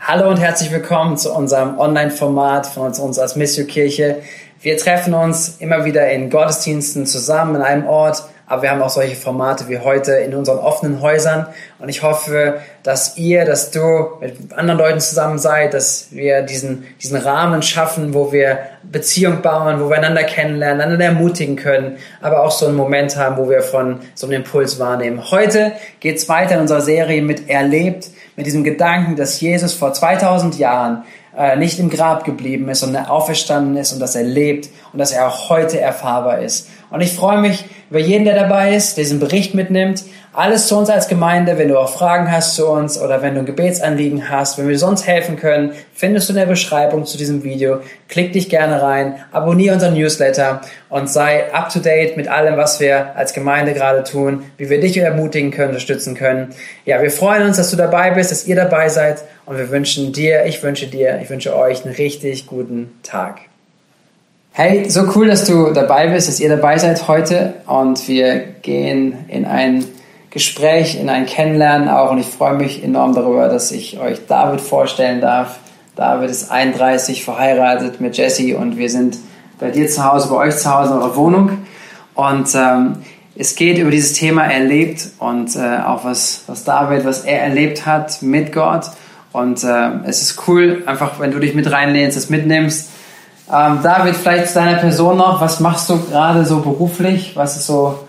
Hallo und herzlich willkommen zu unserem Online-Format von uns, als Missio Kirche. Wir treffen uns immer wieder in Gottesdiensten zusammen in einem Ort, aber wir haben auch solche Formate wie heute in unseren offenen Häusern. Und ich hoffe, dass ihr, dass du mit anderen Leuten zusammen seid, dass wir diesen, diesen Rahmen schaffen, wo wir Beziehung bauen, wo wir einander kennenlernen, einander ermutigen können, aber auch so einen Moment haben, wo wir von so einem Impuls wahrnehmen. Heute geht's weiter in unserer Serie mit Erlebt, mit diesem Gedanken, dass Jesus vor 2000 Jahren äh, nicht im Grab geblieben ist, sondern auferstanden ist und dass er lebt und dass er auch heute erfahrbar ist. Und ich freue mich über jeden, der dabei ist, diesen Bericht mitnimmt. Alles zu uns als Gemeinde. Wenn du auch Fragen hast zu uns oder wenn du ein Gebetsanliegen hast, wenn wir sonst helfen können, findest du in der Beschreibung zu diesem Video. Klick dich gerne rein, abonniere unseren Newsletter und sei up to date mit allem, was wir als Gemeinde gerade tun, wie wir dich ermutigen können, unterstützen können. Ja, wir freuen uns, dass du dabei bist, dass ihr dabei seid und wir wünschen dir, ich wünsche dir, ich wünsche euch einen richtig guten Tag. Hey, so cool, dass du dabei bist, dass ihr dabei seid heute. Und wir gehen in ein Gespräch, in ein Kennenlernen auch. Und ich freue mich enorm darüber, dass ich euch David vorstellen darf. David ist 31, verheiratet mit Jesse. Und wir sind bei dir zu Hause, bei euch zu Hause in eurer Wohnung. Und ähm, es geht über dieses Thema erlebt und äh, auch was, was David, was er erlebt hat mit Gott. Und äh, es ist cool, einfach wenn du dich mit reinlehnst, das mitnimmst ähm, David, vielleicht zu deiner Person noch. Was machst du gerade so beruflich? Was ist so,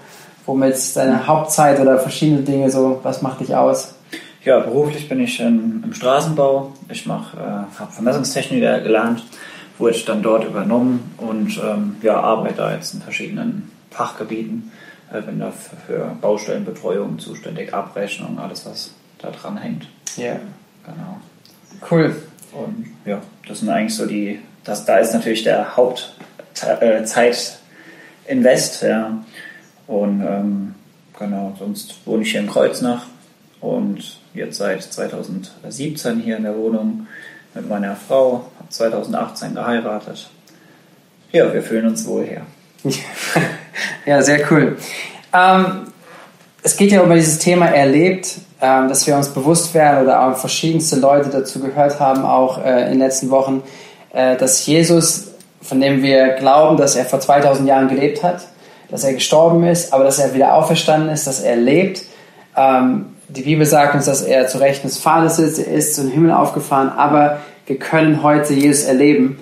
womit deine Hauptzeit oder verschiedene Dinge so, was macht dich aus? Ja, beruflich bin ich im, im Straßenbau. Ich mache, äh, habe Vermessungstechniker gelernt, wurde ich dann dort übernommen und ähm, ja, arbeite da jetzt in verschiedenen Fachgebieten. Äh, bin da für, für Baustellenbetreuung zuständig, Abrechnung, alles was da dran hängt. Ja. Yeah. Genau. Cool. Und ja, das sind eigentlich so die das, da ist natürlich der Hauptzeitinvest. Äh, ja. Und ähm, genau, sonst wohne ich hier in Kreuznach und jetzt seit 2017 hier in der Wohnung mit meiner Frau, habe 2018 geheiratet. Ja, wir fühlen uns wohl her. ja, sehr cool. Ähm, es geht ja um dieses Thema erlebt, ähm, dass wir uns bewusst werden oder auch verschiedenste Leute dazu gehört haben, auch äh, in den letzten Wochen, dass Jesus, von dem wir glauben, dass er vor 2000 Jahren gelebt hat, dass er gestorben ist, aber dass er wieder auferstanden ist, dass er lebt. Ähm, die Bibel sagt uns, dass er zu Rechten des Vaters sitzt, er ist zum Himmel aufgefahren, aber wir können heute Jesus erleben.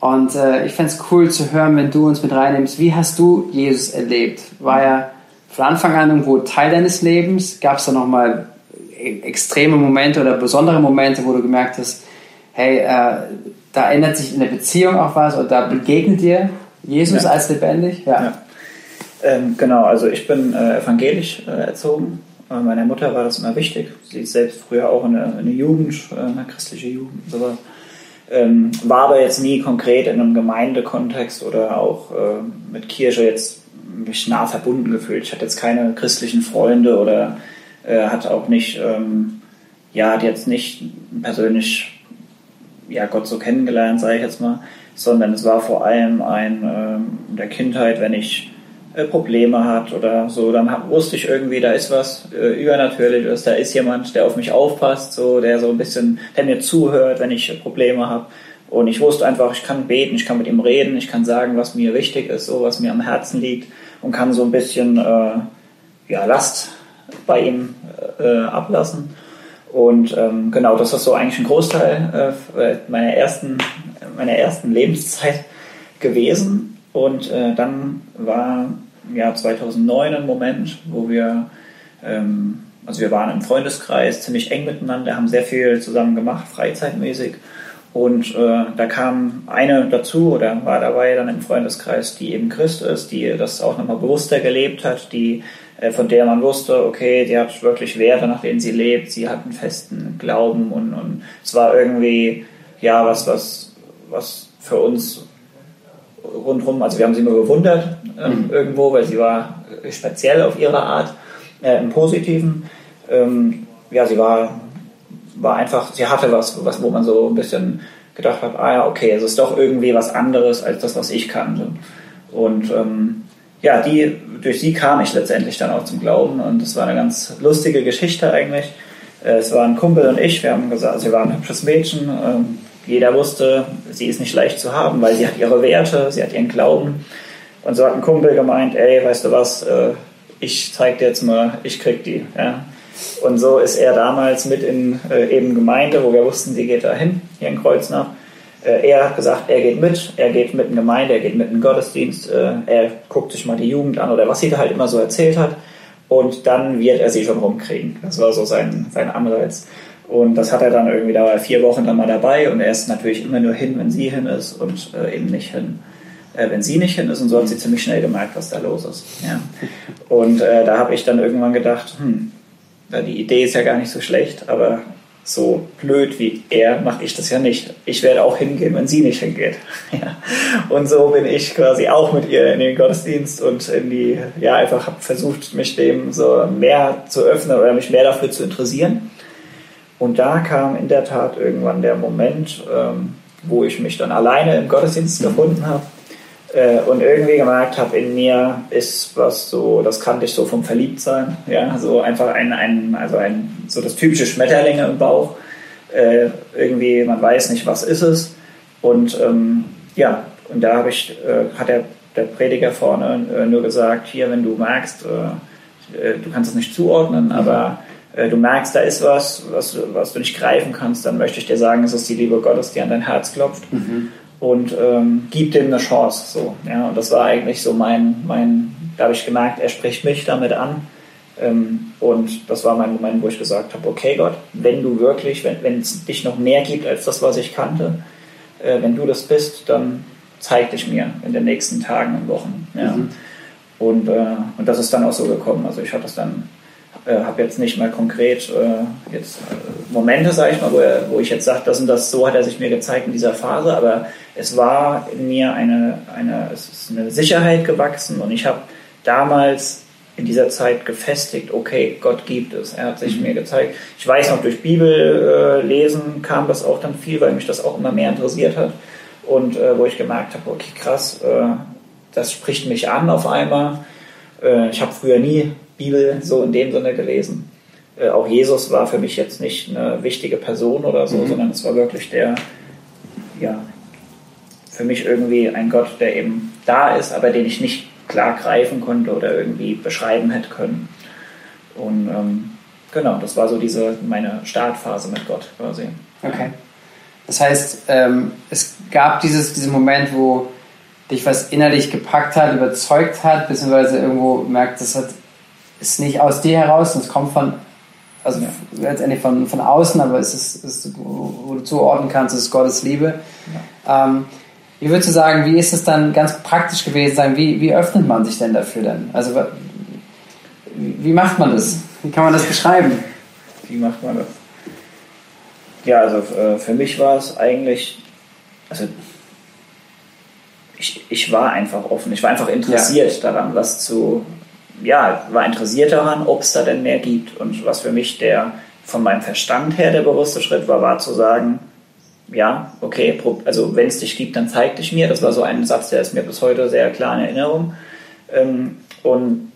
Und äh, ich fände es cool zu hören, wenn du uns mit reinnimmst. Wie hast du Jesus erlebt? War er von Anfang an irgendwo Teil deines Lebens? Gab es da nochmal extreme Momente oder besondere Momente, wo du gemerkt hast, hey, äh, da ändert sich in der Beziehung auch was oder da begegnet dir Jesus ja. als lebendig? Ja. ja. Ähm, genau, also ich bin äh, evangelisch äh, erzogen. Äh, meiner Mutter war das immer wichtig. Sie ist selbst früher auch in der, Jugend, äh, eine christliche Jugend und sowas. Ähm, war aber jetzt nie konkret in einem Gemeindekontext oder auch äh, mit Kirche jetzt mich nah verbunden gefühlt. Ich hatte jetzt keine christlichen Freunde oder äh, hatte auch nicht, ähm, ja, hat jetzt nicht persönlich ja, Gott so kennengelernt, sage ich jetzt mal, sondern es war vor allem ein äh, in der Kindheit, wenn ich äh, Probleme hat oder so, dann hab, wusste ich irgendwie, da ist was äh, übernatürliches, da ist jemand, der auf mich aufpasst, so, der so ein bisschen, der mir zuhört, wenn ich Probleme habe. Und ich wusste einfach, ich kann beten, ich kann mit ihm reden, ich kann sagen, was mir wichtig ist, so was mir am Herzen liegt und kann so ein bisschen äh, ja, Last bei ihm äh, ablassen. Und ähm, genau, das ist so eigentlich ein Großteil äh, meiner, ersten, meiner ersten Lebenszeit gewesen. Und äh, dann war ja 2009 ein Moment, wo wir, ähm, also wir waren im Freundeskreis ziemlich eng miteinander, haben sehr viel zusammen gemacht, freizeitmäßig. Und äh, da kam eine dazu oder war dabei dann im Freundeskreis, die eben Christ ist, die das auch nochmal bewusster gelebt hat, die äh, von der man wusste, okay, die hat wirklich Werte, nach denen sie lebt, sie hat einen festen Glauben und, und es war irgendwie, ja, was, was, was für uns rundherum, also wir haben sie immer bewundert ähm, mhm. irgendwo, weil sie war speziell auf ihre Art, äh, im Positiven. Ähm, ja, sie war, war einfach, sie hatte was, was, wo man so ein bisschen gedacht hat, ah ja, okay, es ist doch irgendwie was anderes als das, was ich kannte. Und ähm, ja, die, durch sie kam ich letztendlich dann auch zum Glauben und das war eine ganz lustige Geschichte eigentlich. Äh, es waren Kumpel und ich, wir haben gesagt, also wir waren ein hübsches Mädchen. Ähm, jeder wusste, sie ist nicht leicht zu haben, weil sie hat ihre Werte, sie hat ihren Glauben. Und so hat ein Kumpel gemeint, ey, weißt du was, äh, ich zeig dir jetzt mal, ich krieg die. Ja. Und so ist er damals mit in äh, eben Gemeinde, wo wir wussten, sie geht da hin, hier in Kreuznach. Äh, er hat gesagt, er geht mit, er geht mit in Gemeinde, er geht mit in Gottesdienst, äh, er guckt sich mal die Jugend an oder was sie da halt immer so erzählt hat. Und dann wird er sie schon rumkriegen. Das war so sein, sein Anreiz. Und das hat er dann irgendwie, da war er vier Wochen dann mal dabei und er ist natürlich immer nur hin, wenn sie hin ist und äh, eben nicht hin, wenn sie nicht hin ist. Und so hat sie ziemlich schnell gemerkt, was da los ist. Ja. Und äh, da habe ich dann irgendwann gedacht, hm, die Idee ist ja gar nicht so schlecht, aber so blöd wie er mache ich das ja nicht. Ich werde auch hingehen, wenn sie nicht hingeht. Ja. Und so bin ich quasi auch mit ihr in den Gottesdienst und in die, ja, einfach habe versucht, mich dem so mehr zu öffnen oder mich mehr dafür zu interessieren. Und da kam in der Tat irgendwann der Moment, ähm, wo ich mich dann alleine im Gottesdienst gefunden habe äh, und irgendwie gemerkt habe, in mir ist was so, das kannte ich so vom Verliebtsein, ja, so einfach ein, ein also ein, so das typische Schmetterlinge im Bauch. Äh, irgendwie, man weiß nicht, was ist es. Und ähm, ja, und da habe ich, äh, hat der, der Prediger vorne äh, nur gesagt, hier, wenn du merkst, äh, äh, du kannst es nicht zuordnen, aber äh, du merkst, da ist was, was, was du nicht greifen kannst, dann möchte ich dir sagen, es ist die Liebe Gottes, die an dein Herz klopft. Mhm. Und ähm, gib dem eine Chance. So, ja, und das war eigentlich so mein, mein, da habe ich gemerkt, er spricht mich damit an. Ähm, und das war mein Moment, wo ich gesagt habe, okay Gott, wenn du wirklich, wenn, es dich noch mehr gibt als das, was ich kannte, äh, wenn du das bist, dann zeig dich mir in den nächsten Tagen und Wochen. Ja. Mhm. Und, äh, und das ist dann auch so gekommen. Also ich habe das dann äh, habe jetzt nicht mal konkret äh, jetzt äh, Momente, sage ich mal, wo, er, wo ich jetzt sage, das und das, so hat er sich mir gezeigt in dieser Phase, aber es war in mir eine, eine, es ist eine Sicherheit gewachsen und ich habe damals in dieser Zeit gefestigt, okay, Gott gibt es. Er hat sich mhm. mir gezeigt. Ich weiß noch, durch Bibellesen äh, kam das auch dann viel, weil mich das auch immer mehr interessiert hat. Und äh, wo ich gemerkt habe, okay, krass, äh, das spricht mich an auf einmal. Äh, ich habe früher nie Bibel so in dem Sinne gelesen. Äh, auch Jesus war für mich jetzt nicht eine wichtige Person oder so, mhm. sondern es war wirklich der, ja, für mich irgendwie ein Gott, der eben da ist, aber den ich nicht klar greifen konnte oder irgendwie beschreiben hätte können. Und ähm, genau, das war so diese meine Startphase mit Gott quasi. Okay. Das heißt, ähm, es gab dieses, diesen Moment, wo dich was innerlich gepackt hat, überzeugt hat, beziehungsweise irgendwo merkt, das hat ist nicht aus dir heraus, es kommt von, also ja. letztendlich von, von außen, aber es ist, ist, wo du zuordnen kannst, es ist Gottes Liebe. Ja. Ähm, wie würdest du sagen, wie ist es dann ganz praktisch gewesen sein? Wie, wie öffnet man sich denn dafür dann? Also wie macht man das? Wie kann man das beschreiben? Wie macht man das? Ja, also äh, für mich war es eigentlich, also ich, ich war einfach offen, ich war einfach interessiert ja. daran, was zu, ja, war interessiert daran, ob es da denn mehr gibt. Und was für mich der von meinem Verstand her der bewusste Schritt war, war zu sagen, ja, okay, also wenn es dich gibt, dann zeig dich mir. Das war so ein Satz, der ist mir bis heute sehr klar in Erinnerung. Ähm, und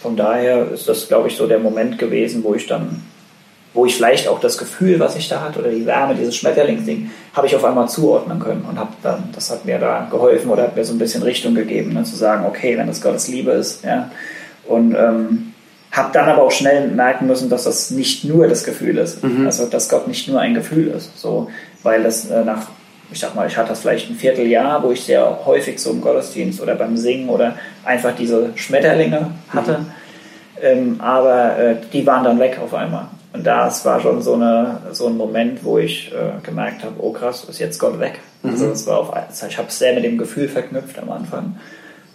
von daher ist das, glaube ich, so der Moment gewesen, wo ich dann, wo ich vielleicht auch das Gefühl, was ich da hatte, oder die Wärme, dieses Schmetterlingsding, habe ich auf einmal zuordnen können und habe dann, das hat mir da geholfen oder hat mir so ein bisschen Richtung gegeben, ne, zu sagen, okay, wenn das Gottes Liebe ist, ja, und ähm, habe dann aber auch schnell merken müssen, dass das nicht nur das Gefühl ist. Mhm. Also, dass Gott nicht nur ein Gefühl ist. So, weil das äh, nach, ich sag mal, ich hatte das vielleicht ein Vierteljahr, wo ich sehr häufig so im Gottesdienst oder beim Singen oder einfach diese Schmetterlinge hatte. Mhm. Ähm, aber äh, die waren dann weg auf einmal. Und das war schon so, eine, so ein Moment, wo ich äh, gemerkt habe, oh krass, ist jetzt Gott weg. Mhm. Also es war auf, ich habe es sehr mit dem Gefühl verknüpft am Anfang.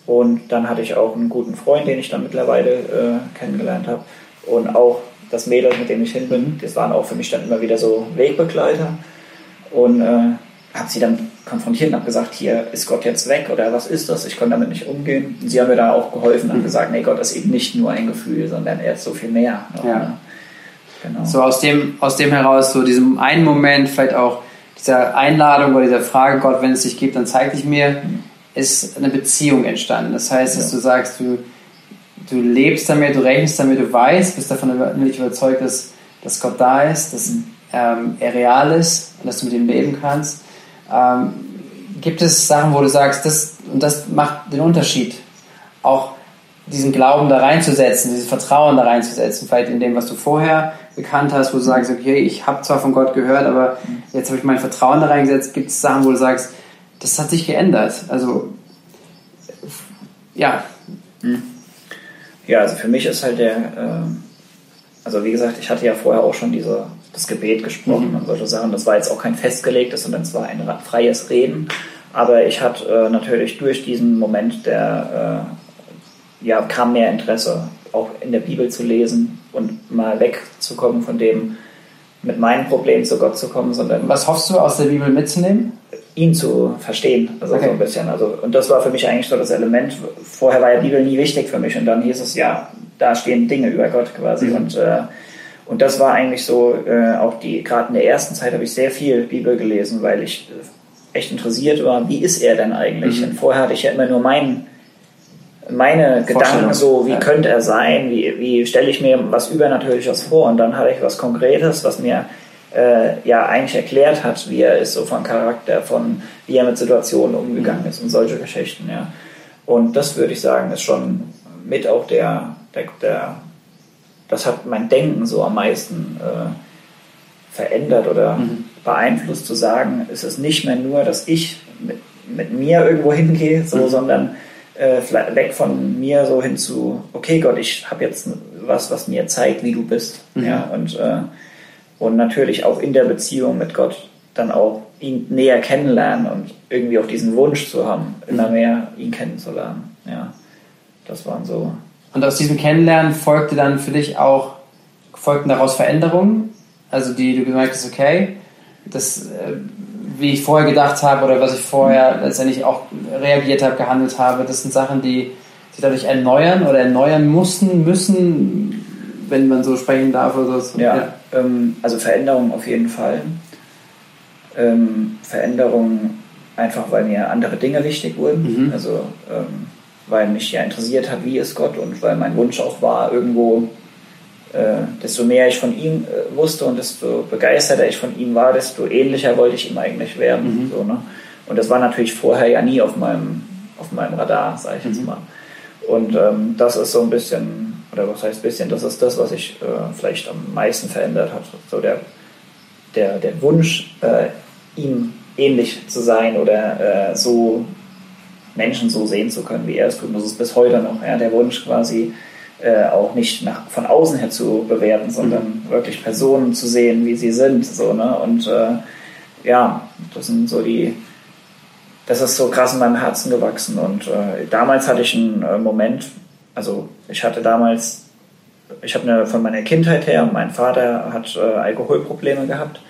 Und dann hatte ich auch einen guten Freund, den ich dann mittlerweile äh, kennengelernt habe. Und auch das Mädel, mit dem ich hin bin, das waren auch für mich dann immer wieder so Wegbegleiter. Und äh, habe sie dann konfrontiert und habe gesagt, hier ist Gott jetzt weg oder was ist das? Ich konnte damit nicht umgehen. Und sie haben mir da auch geholfen und mhm. gesagt, nee, Gott ist eben nicht nur ein Gefühl, sondern er ist so viel mehr. Noch, ja. ne? genau. So aus dem, aus dem heraus, so diesem einen Moment, vielleicht auch dieser Einladung oder dieser Frage, Gott, wenn es dich gibt, dann zeig dich mir. Mhm ist eine Beziehung entstanden. Das heißt, dass ja. du sagst, du, du lebst damit, du rechnest damit, du weißt, bist davon wirklich überzeugt, dass dass Gott da ist, dass ähm, er real ist und dass du mit ihm leben kannst. Ähm, gibt es Sachen, wo du sagst, das und das macht den Unterschied, auch diesen Glauben da reinzusetzen, dieses Vertrauen da reinzusetzen, vielleicht in dem, was du vorher bekannt hast, wo du sagst, okay, ich habe zwar von Gott gehört, aber jetzt habe ich mein Vertrauen da reingesetzt. Gibt es Sachen, wo du sagst, das hat sich geändert? Also ja. Ja, also für mich ist halt der, äh, also wie gesagt, ich hatte ja vorher auch schon diese, das Gebet gesprochen mhm. und solche Sachen. Das war jetzt auch kein festgelegtes, sondern es war ein freies Reden. Aber ich hatte äh, natürlich durch diesen Moment der, äh, ja, kam mehr Interesse, auch in der Bibel zu lesen und mal wegzukommen von dem, mit meinen Problemen zu Gott zu kommen, sondern. Was hoffst du aus der Bibel mitzunehmen? Ihn zu verstehen, also okay. so ein bisschen. Also, und das war für mich eigentlich so das Element. Vorher war ja Bibel nie wichtig für mich und dann hieß es, ja, da stehen Dinge über Gott quasi. Mhm. Und, äh, und das war eigentlich so, äh, auch die, gerade in der ersten Zeit habe ich sehr viel Bibel gelesen, weil ich echt interessiert war, wie ist er denn eigentlich? Mhm. Und vorher hatte ich ja immer nur mein, meine Gedanken so, wie ja. könnte er sein, wie, wie stelle ich mir was Übernatürliches vor und dann hatte ich was Konkretes, was mir äh, ja eigentlich erklärt hat, wie er ist, so von Charakter, von wie er mit Situationen umgegangen ist und solche Geschichten, ja. Und das würde ich sagen, ist schon mit auch der, der, der das hat mein Denken so am meisten äh, verändert oder mhm. beeinflusst, zu sagen, es ist nicht mehr nur, dass ich mit, mit mir irgendwo hingehe, so, mhm. sondern äh, weg von mir so hin zu, okay Gott, ich habe jetzt was, was mir zeigt, wie du bist. Mhm. Ja, und äh, und natürlich auch in der Beziehung mit Gott dann auch ihn näher kennenlernen und irgendwie auch diesen Wunsch zu haben, immer mhm. mehr ihn kennenzulernen. Ja, das waren so. Und aus diesem Kennenlernen folgte dann für dich auch, folgten daraus Veränderungen, also die du gemerkt hast, okay, das, äh, wie ich vorher gedacht habe oder was ich vorher letztendlich auch reagiert habe, gehandelt habe, das sind Sachen, die sich dadurch erneuern oder erneuern mussten, müssen, wenn man so sprechen darf oder so. Ja, ja. Ähm, also Veränderung auf jeden Fall. Ähm, Veränderung einfach, weil mir andere Dinge wichtig wurden. Mhm. Also ähm, weil mich ja interessiert hat, wie ist Gott und weil mein Wunsch auch war, irgendwo, äh, desto mehr ich von ihm äh, wusste und desto begeisterter ich von ihm war, desto ähnlicher wollte ich ihm eigentlich werden. Mhm. So, ne? Und das war natürlich vorher ja nie auf meinem, auf meinem Radar, sage ich mhm. jetzt mal. Und ähm, das ist so ein bisschen oder was heißt bisschen, das ist das, was sich äh, vielleicht am meisten verändert hat. So der, der, der Wunsch, äh, ihm ähnlich zu sein oder äh, so Menschen so sehen zu können, wie er es tut. Das ist bis heute noch ja, der Wunsch quasi, äh, auch nicht nach, von außen her zu bewerten, sondern mhm. wirklich Personen zu sehen, wie sie sind. So, ne? Und äh, ja, das sind so die, das ist so krass in meinem Herzen gewachsen. Und äh, damals hatte ich einen äh, Moment, also ich hatte damals, ich habe eine, von meiner Kindheit her, mein Vater hat äh, Alkoholprobleme gehabt.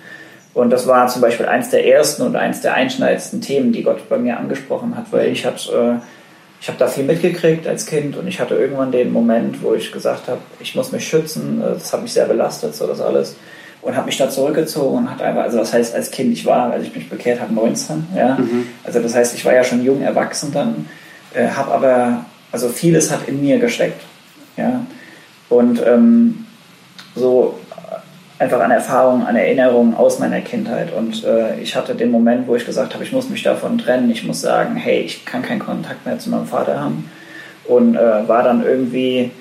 Und das war zum Beispiel eins der ersten und eins der einschneidendsten Themen, die Gott bei mir angesprochen hat, weil ich hatte, äh, ich habe da viel mitgekriegt als Kind und ich hatte irgendwann den Moment, wo ich gesagt habe, ich muss mich schützen. Das hat mich sehr belastet, so das alles und habe mich da zurückgezogen und hat einfach, also das heißt als Kind, ich war, als ich mich bekehrt habe, 19, ja, mhm. also das heißt, ich war ja schon jung erwachsen dann, äh, habe aber also vieles hat in mir gesteckt. Ja? Und ähm, so einfach an Erfahrungen, an Erinnerungen aus meiner Kindheit. Und äh, ich hatte den Moment, wo ich gesagt habe, ich muss mich davon trennen. Ich muss sagen, hey, ich kann keinen Kontakt mehr zu meinem Vater haben. Und äh, war dann irgendwie,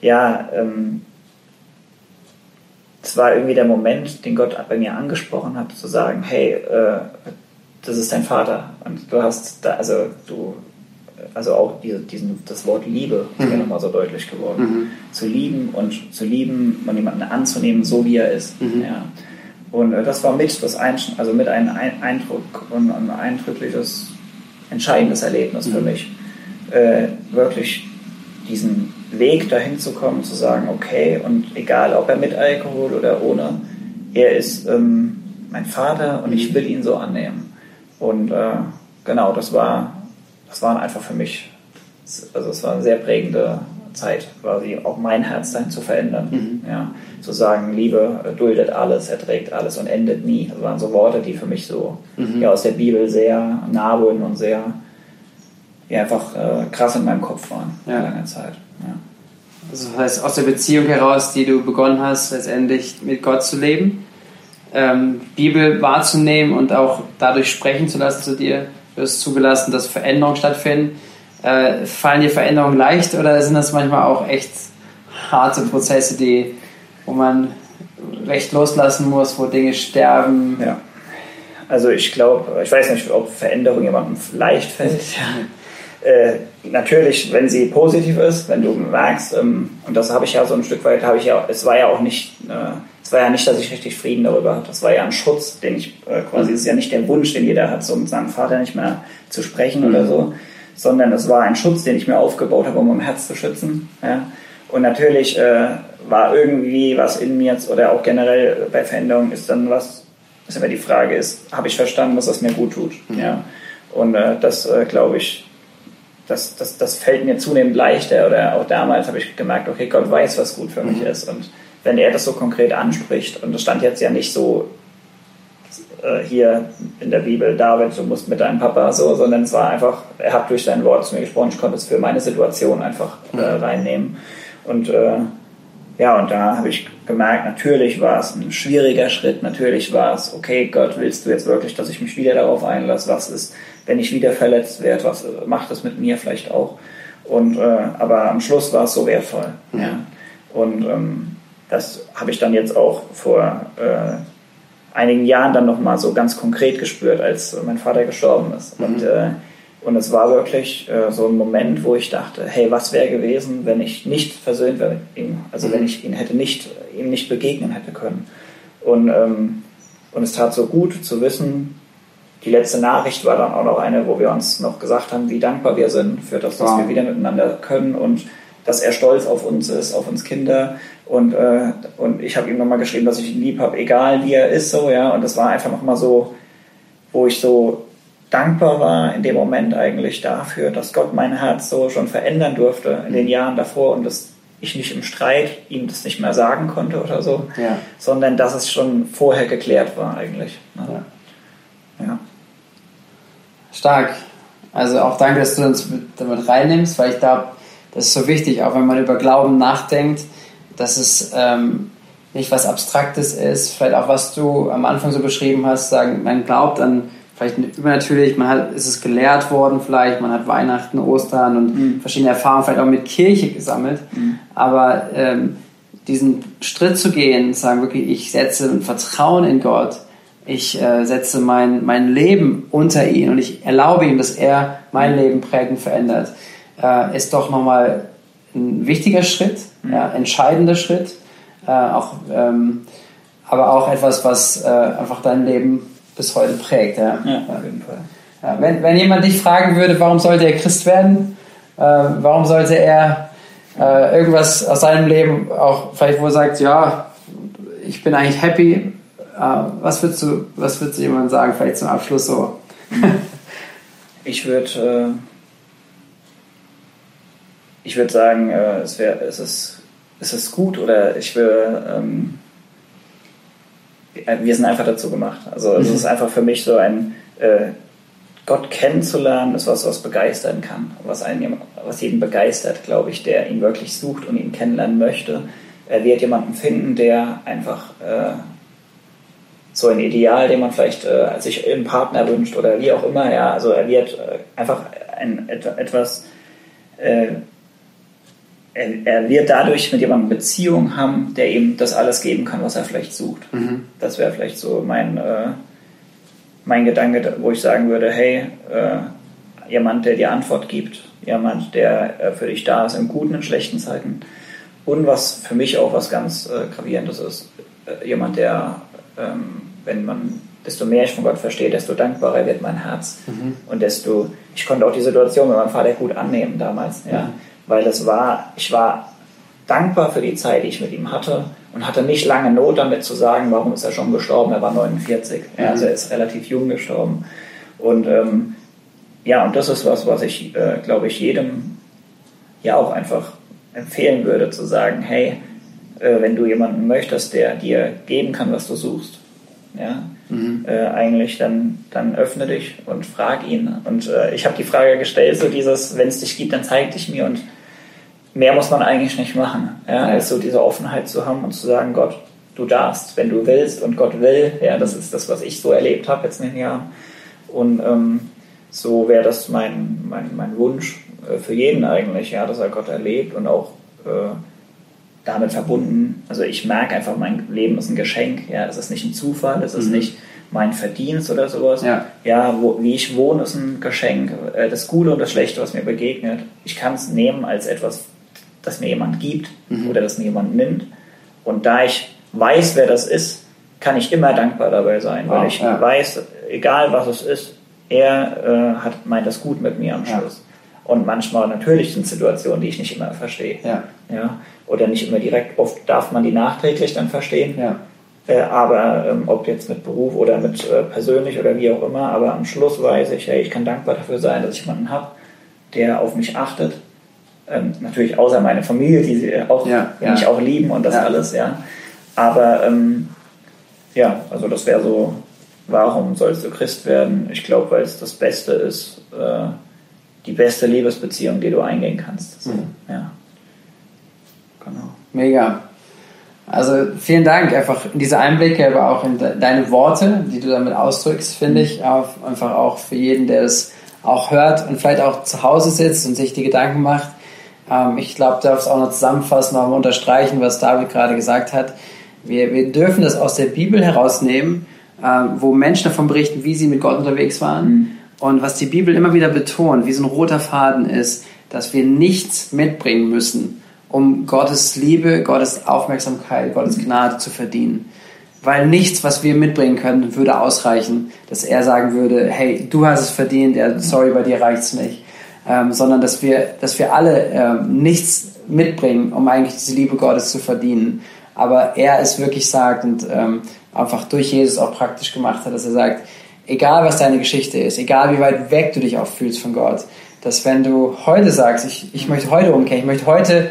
ja, ähm, es war irgendwie der Moment, den Gott bei mir angesprochen hat, zu sagen, hey, äh, das ist dein Vater. Und du hast da, also du also auch diese, diesen, das Wort Liebe ist mhm. mir nochmal so deutlich geworden. Mhm. Zu lieben und zu lieben und jemanden anzunehmen, so wie er ist. Mhm. Ja. Und äh, das war mit das ein, also mit einem Eindruck und ein eindrückliches, entscheidendes Erlebnis für mhm. mich. Äh, wirklich diesen Weg dahin zu kommen, zu sagen, okay, und egal ob er mit Alkohol oder ohne, er ist ähm, mein Vater und ich mhm. will ihn so annehmen. Und äh, genau, das war das waren einfach für mich, also es war eine sehr prägende Zeit, quasi auch mein Herz dahin zu verändern. Mhm. Ja, zu sagen, Liebe duldet alles, erträgt alles und endet nie. Das waren so Worte, die für mich so mhm. ja, aus der Bibel sehr nah wurden und sehr ja, einfach äh, krass in meinem Kopf waren ja. lange Zeit. Ja. das heißt aus der Beziehung heraus, die du begonnen hast, letztendlich mit Gott zu leben, ähm, Bibel wahrzunehmen und auch dadurch sprechen zu lassen zu dir. Du hast zugelassen, dass Veränderungen stattfinden. Äh, fallen dir Veränderungen leicht oder sind das manchmal auch echt harte Prozesse, die, wo man recht loslassen muss, wo Dinge sterben? Ja. Also ich glaube, ich weiß nicht, ob Veränderung jemandem leicht fällt. Äh, natürlich, wenn sie positiv ist, wenn du merkst, ähm, und das habe ich ja so ein Stück weit, habe ich ja, es war ja auch nicht, äh, es war ja nicht, dass ich richtig Frieden darüber hatte. Das war ja ein Schutz, den ich äh, quasi, es ist ja nicht der Wunsch, den jeder hat, so mit seinem Vater nicht mehr zu sprechen mhm. oder so, sondern es war ein Schutz, den ich mir aufgebaut habe, um mein Herz zu schützen. Ja? Und natürlich äh, war irgendwie was in mir, oder auch generell bei Veränderungen ist dann was, ist immer die Frage ist, habe ich verstanden, dass das mir gut tut? Mhm. Ja? Und äh, das, äh, glaube ich, das, das, das fällt mir zunehmend leichter oder auch damals habe ich gemerkt, okay, Gott weiß, was gut für mich mhm. ist und wenn er das so konkret anspricht und das stand jetzt ja nicht so äh, hier in der Bibel, David, du musst mit deinem Papa so, sondern es war einfach, er hat durch sein Wort zu mir gesprochen, ich konnte es für meine Situation einfach äh, reinnehmen und äh, ja, und da habe ich gemerkt, natürlich war es ein schwieriger Schritt, natürlich war es, okay, Gott, willst du jetzt wirklich, dass ich mich wieder darauf einlasse, was ist, wenn ich wieder verletzt werde, was macht das mit mir vielleicht auch? Und, äh, aber am Schluss war es so wertvoll. Ja. Und ähm, das habe ich dann jetzt auch vor äh, einigen Jahren dann nochmal so ganz konkret gespürt, als mein Vater gestorben ist. Mhm. Und, äh, und es war wirklich äh, so ein Moment, wo ich dachte, hey, was wäre gewesen, wenn ich nicht versöhnt wäre mit ihm? Also mhm. wenn ich ihn hätte nicht, ihm nicht begegnen hätte können. Und, ähm, und es tat so gut zu wissen, die letzte Nachricht war dann auch noch eine, wo wir uns noch gesagt haben, wie dankbar wir sind für das, dass wow. wir wieder miteinander können und dass er stolz auf uns ist, auf uns Kinder. Und, äh, und ich habe ihm nochmal geschrieben, dass ich ihn lieb habe, egal wie er ist, so, ja. Und das war einfach nochmal so, wo ich so dankbar war in dem Moment eigentlich dafür, dass Gott mein Herz so schon verändern durfte in den Jahren davor und dass ich nicht im Streit ihm das nicht mehr sagen konnte oder so, ja. sondern dass es schon vorher geklärt war eigentlich. Ne? Ja. ja. Stark. Also auch danke, dass du uns mit, damit reinnimmst, weil ich glaube, das ist so wichtig, auch wenn man über Glauben nachdenkt, dass es ähm, nicht was Abstraktes ist, vielleicht auch was du am Anfang so beschrieben hast, sagen, man glaubt an vielleicht übernatürlich, man hat, ist es gelehrt worden vielleicht, man hat Weihnachten, Ostern und mhm. verschiedene Erfahrungen vielleicht auch mit Kirche gesammelt, mhm. aber ähm, diesen Schritt zu gehen, sagen wirklich, ich setze ein Vertrauen in Gott, ich äh, setze mein, mein Leben unter ihn und ich erlaube ihm, dass er mein Leben prägend verändert, äh, ist doch nochmal ein wichtiger Schritt, mhm. Ja, entscheidender Schritt, äh, auch, ähm, aber auch etwas, was äh, einfach dein Leben bis heute prägt. Ja, ja auf jeden Fall. Ja, wenn, wenn jemand dich fragen würde, warum sollte er Christ werden, äh, warum sollte er äh, irgendwas aus seinem Leben auch vielleicht wohl sagt, ja, ich bin eigentlich happy, äh, was würdest du, was würdest du jemandem sagen, vielleicht zum Abschluss so? ich würde, äh, ich würde sagen, äh, es wäre, es ist, es ist gut oder ich will, ähm, wir sind einfach dazu gemacht. Also es mhm. ist einfach für mich so ein äh, Gott kennenzulernen, ist was, was begeistern kann, was einen, was jeden begeistert, glaube ich, der ihn wirklich sucht und ihn kennenlernen möchte. Er wird jemanden finden, der einfach äh, so ein Ideal, den man vielleicht äh, sich im Partner wünscht oder wie auch immer. Ja, also er wird äh, einfach ein, etwas, äh, er, er, wird dadurch mit jemandem Beziehung haben, der ihm das alles geben kann, was er vielleicht sucht. Mhm. Das wäre vielleicht so mein, äh, mein Gedanke, wo ich sagen würde, hey, äh, jemand, der dir Antwort gibt, jemand, der äh, für dich da ist in guten und schlechten Zeiten. Und was für mich auch was ganz gravierendes ist, jemand, der ähm, wenn man, desto mehr ich von Gott verstehe, desto dankbarer wird mein Herz. Mhm. Und desto, ich konnte auch die Situation mit meinem Vater gut annehmen damals, ja. Mhm. Weil es war, ich war dankbar für die Zeit, die ich mit ihm hatte und hatte nicht lange Not damit zu sagen, warum ist er schon gestorben, er war 49. Mhm. Also er ist relativ jung gestorben. Und ähm, ja, und das ist was, was ich, äh, glaube ich, jedem ja auch einfach empfehlen würde, zu sagen, hey, äh, wenn du jemanden möchtest, der dir geben kann, was du suchst, ja, mhm. äh, eigentlich, dann, dann öffne dich und frag ihn. Und äh, ich habe die Frage gestellt, so dieses, wenn es dich gibt, dann zeig dich mir. Und mehr muss man eigentlich nicht machen, ja, als so diese Offenheit zu haben und zu sagen, Gott, du darfst, wenn du willst und Gott will. Ja, das ist das, was ich so erlebt habe jetzt in den Jahren. Und ähm, so wäre das mein, mein, mein Wunsch äh, für jeden eigentlich, ja, dass er Gott erlebt und auch äh, damit verbunden. Also ich merke einfach, mein Leben ist ein Geschenk. Ja, es ist nicht ein Zufall, es ist mhm. nicht mein Verdienst oder sowas. Ja, ja wo, wie ich wohne, ist ein Geschenk. Äh, das Gute und das Schlechte, was mir begegnet, ich kann es nehmen als etwas, das mir jemand gibt mhm. oder das mir jemand nimmt. Und da ich weiß, wer das ist, kann ich immer dankbar dabei sein, wow, weil ich ja. weiß, egal was es ist, er äh, hat, meint das gut mit mir am Schluss. Ja. Und manchmal natürlich sind Situationen, die ich nicht immer verstehe. Ja. Ja? Oder nicht immer direkt, oft darf man die nachträglich dann verstehen. Ja. Äh, aber ähm, ob jetzt mit Beruf oder mit äh, persönlich oder wie auch immer, aber am Schluss weiß ich, hey, ich kann dankbar dafür sein, dass ich jemanden habe, der auf mich achtet. Ähm, natürlich außer meine Familie, die sie auch, ja, mich auch lieben und das alles, ja. Aber ähm, ja, also das wäre so, warum sollst du Christ werden? Ich glaube, weil es das Beste ist, äh, die beste Liebesbeziehung, die du eingehen kannst. So, mhm. Ja. Genau. Mega. Also vielen Dank einfach in diese Einblicke, aber auch in deine Worte, die du damit ausdrückst, finde ich auch, einfach auch für jeden, der es auch hört und vielleicht auch zu Hause sitzt und sich die Gedanken macht. Ähm, ich glaube, du darfst auch noch zusammenfassen, noch mal unterstreichen, was David gerade gesagt hat. Wir, wir dürfen das aus der Bibel herausnehmen, ähm, wo Menschen davon berichten, wie sie mit Gott unterwegs waren. Mhm. Und was die Bibel immer wieder betont, wie so ein roter Faden ist, dass wir nichts mitbringen müssen, um Gottes Liebe, Gottes Aufmerksamkeit, Gottes Gnade zu verdienen. Weil nichts, was wir mitbringen können, würde ausreichen, dass er sagen würde, hey, du hast es verdient, sorry, bei dir reicht es nicht. Ähm, sondern dass wir, dass wir alle ähm, nichts mitbringen, um eigentlich diese Liebe Gottes zu verdienen. Aber er es wirklich sagt und ähm, einfach durch Jesus auch praktisch gemacht hat, dass er sagt, egal was deine Geschichte ist, egal wie weit weg du dich auch fühlst von Gott, dass wenn du heute sagst, ich, ich möchte heute umkehren, ich möchte heute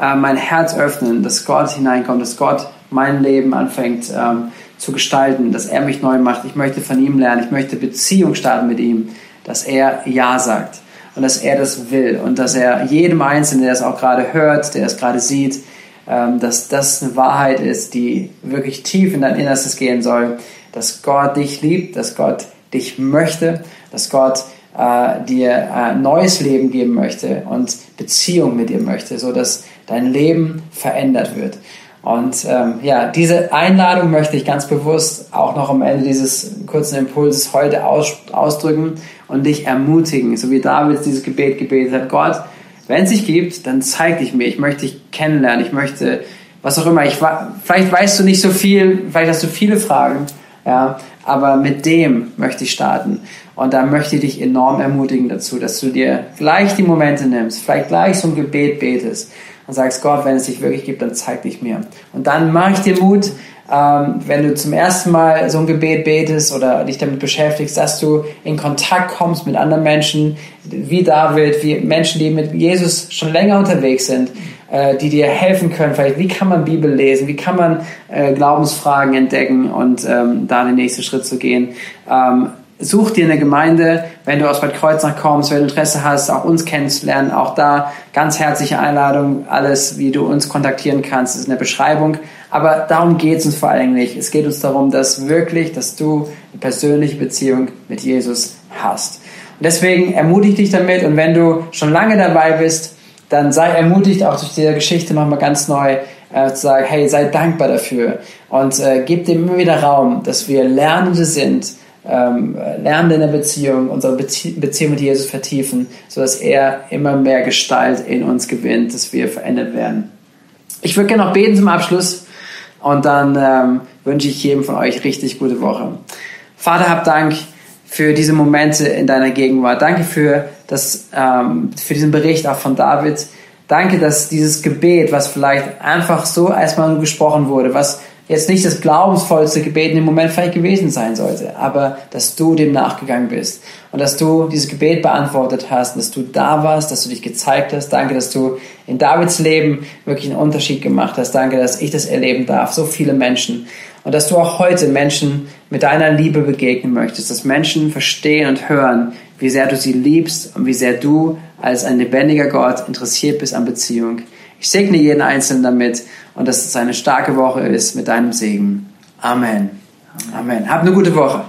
äh, mein Herz öffnen, dass Gott hineinkommt, dass Gott mein Leben anfängt ähm, zu gestalten, dass er mich neu macht. Ich möchte von ihm lernen, ich möchte Beziehung starten mit ihm, dass er Ja sagt und dass er das will und dass er jedem Einzelnen, der es auch gerade hört, der es gerade sieht, ähm, dass das eine Wahrheit ist, die wirklich tief in dein Innerstes gehen soll, dass Gott dich liebt, dass Gott dich möchte, dass Gott äh, dir äh, neues Leben geben möchte und Beziehung mit dir möchte, so dass dein Leben verändert wird. Und ähm, ja, diese Einladung möchte ich ganz bewusst auch noch am Ende dieses kurzen Impulses heute aus, ausdrücken und dich ermutigen, so wie David dieses Gebet gebetet hat. Gott, wenn es dich gibt, dann zeig dich mir. Ich möchte dich kennenlernen. Ich möchte, was auch immer. Ich, vielleicht weißt du nicht so viel, vielleicht hast du viele Fragen, ja, aber mit dem möchte ich starten. Und da möchte ich dich enorm ermutigen dazu, dass du dir gleich die Momente nimmst, vielleicht gleich so ein Gebet betest und sagst, Gott, wenn es dich wirklich gibt, dann zeig dich mir. Und dann mache ich dir Mut, ähm, wenn du zum ersten Mal so ein Gebet betest oder dich damit beschäftigst, dass du in Kontakt kommst mit anderen Menschen, wie David, wie Menschen, die mit Jesus schon länger unterwegs sind, äh, die dir helfen können. Vielleicht, wie kann man Bibel lesen? Wie kann man äh, Glaubensfragen entdecken und ähm, da den nächsten Schritt zu gehen? Ähm, such dir eine Gemeinde, wenn du aus Bad Kreuznach kommst, wenn du Interesse hast, auch uns kennenzulernen, auch da ganz herzliche Einladung, alles, wie du uns kontaktieren kannst, ist in der Beschreibung. Aber darum geht es uns vor allem nicht. Es geht uns darum, dass wirklich, dass du eine persönliche Beziehung mit Jesus hast. Und deswegen ermutige dich damit und wenn du schon lange dabei bist, dann sei ermutigt, auch durch diese Geschichte nochmal ganz neu äh, zu sagen, hey, sei dankbar dafür und äh, gib dem immer wieder Raum, dass wir Lernende sind, ähm, lernen in der Beziehung, unsere Bezie Beziehung mit Jesus vertiefen, sodass er immer mehr Gestalt in uns gewinnt, dass wir verändert werden. Ich würde gerne noch beten zum Abschluss und dann ähm, wünsche ich jedem von euch richtig gute Woche. Vater, hab Dank für diese Momente in deiner Gegenwart. Danke für, das, ähm, für diesen Bericht auch von David. Danke, dass dieses Gebet, was vielleicht einfach so erstmal gesprochen wurde, was jetzt nicht das glaubensvollste Gebet in dem Moment vielleicht gewesen sein sollte, aber dass du dem nachgegangen bist und dass du dieses Gebet beantwortet hast, dass du da warst, dass du dich gezeigt hast. Danke, dass du in Davids Leben wirklich einen Unterschied gemacht hast. Danke, dass ich das erleben darf. So viele Menschen. Und dass du auch heute Menschen mit deiner Liebe begegnen möchtest, dass Menschen verstehen und hören, wie sehr du sie liebst und wie sehr du als ein lebendiger Gott interessiert bist an Beziehung. Ich segne jeden Einzelnen damit und dass es eine starke Woche ist mit deinem Segen. Amen. Amen. Hab eine gute Woche.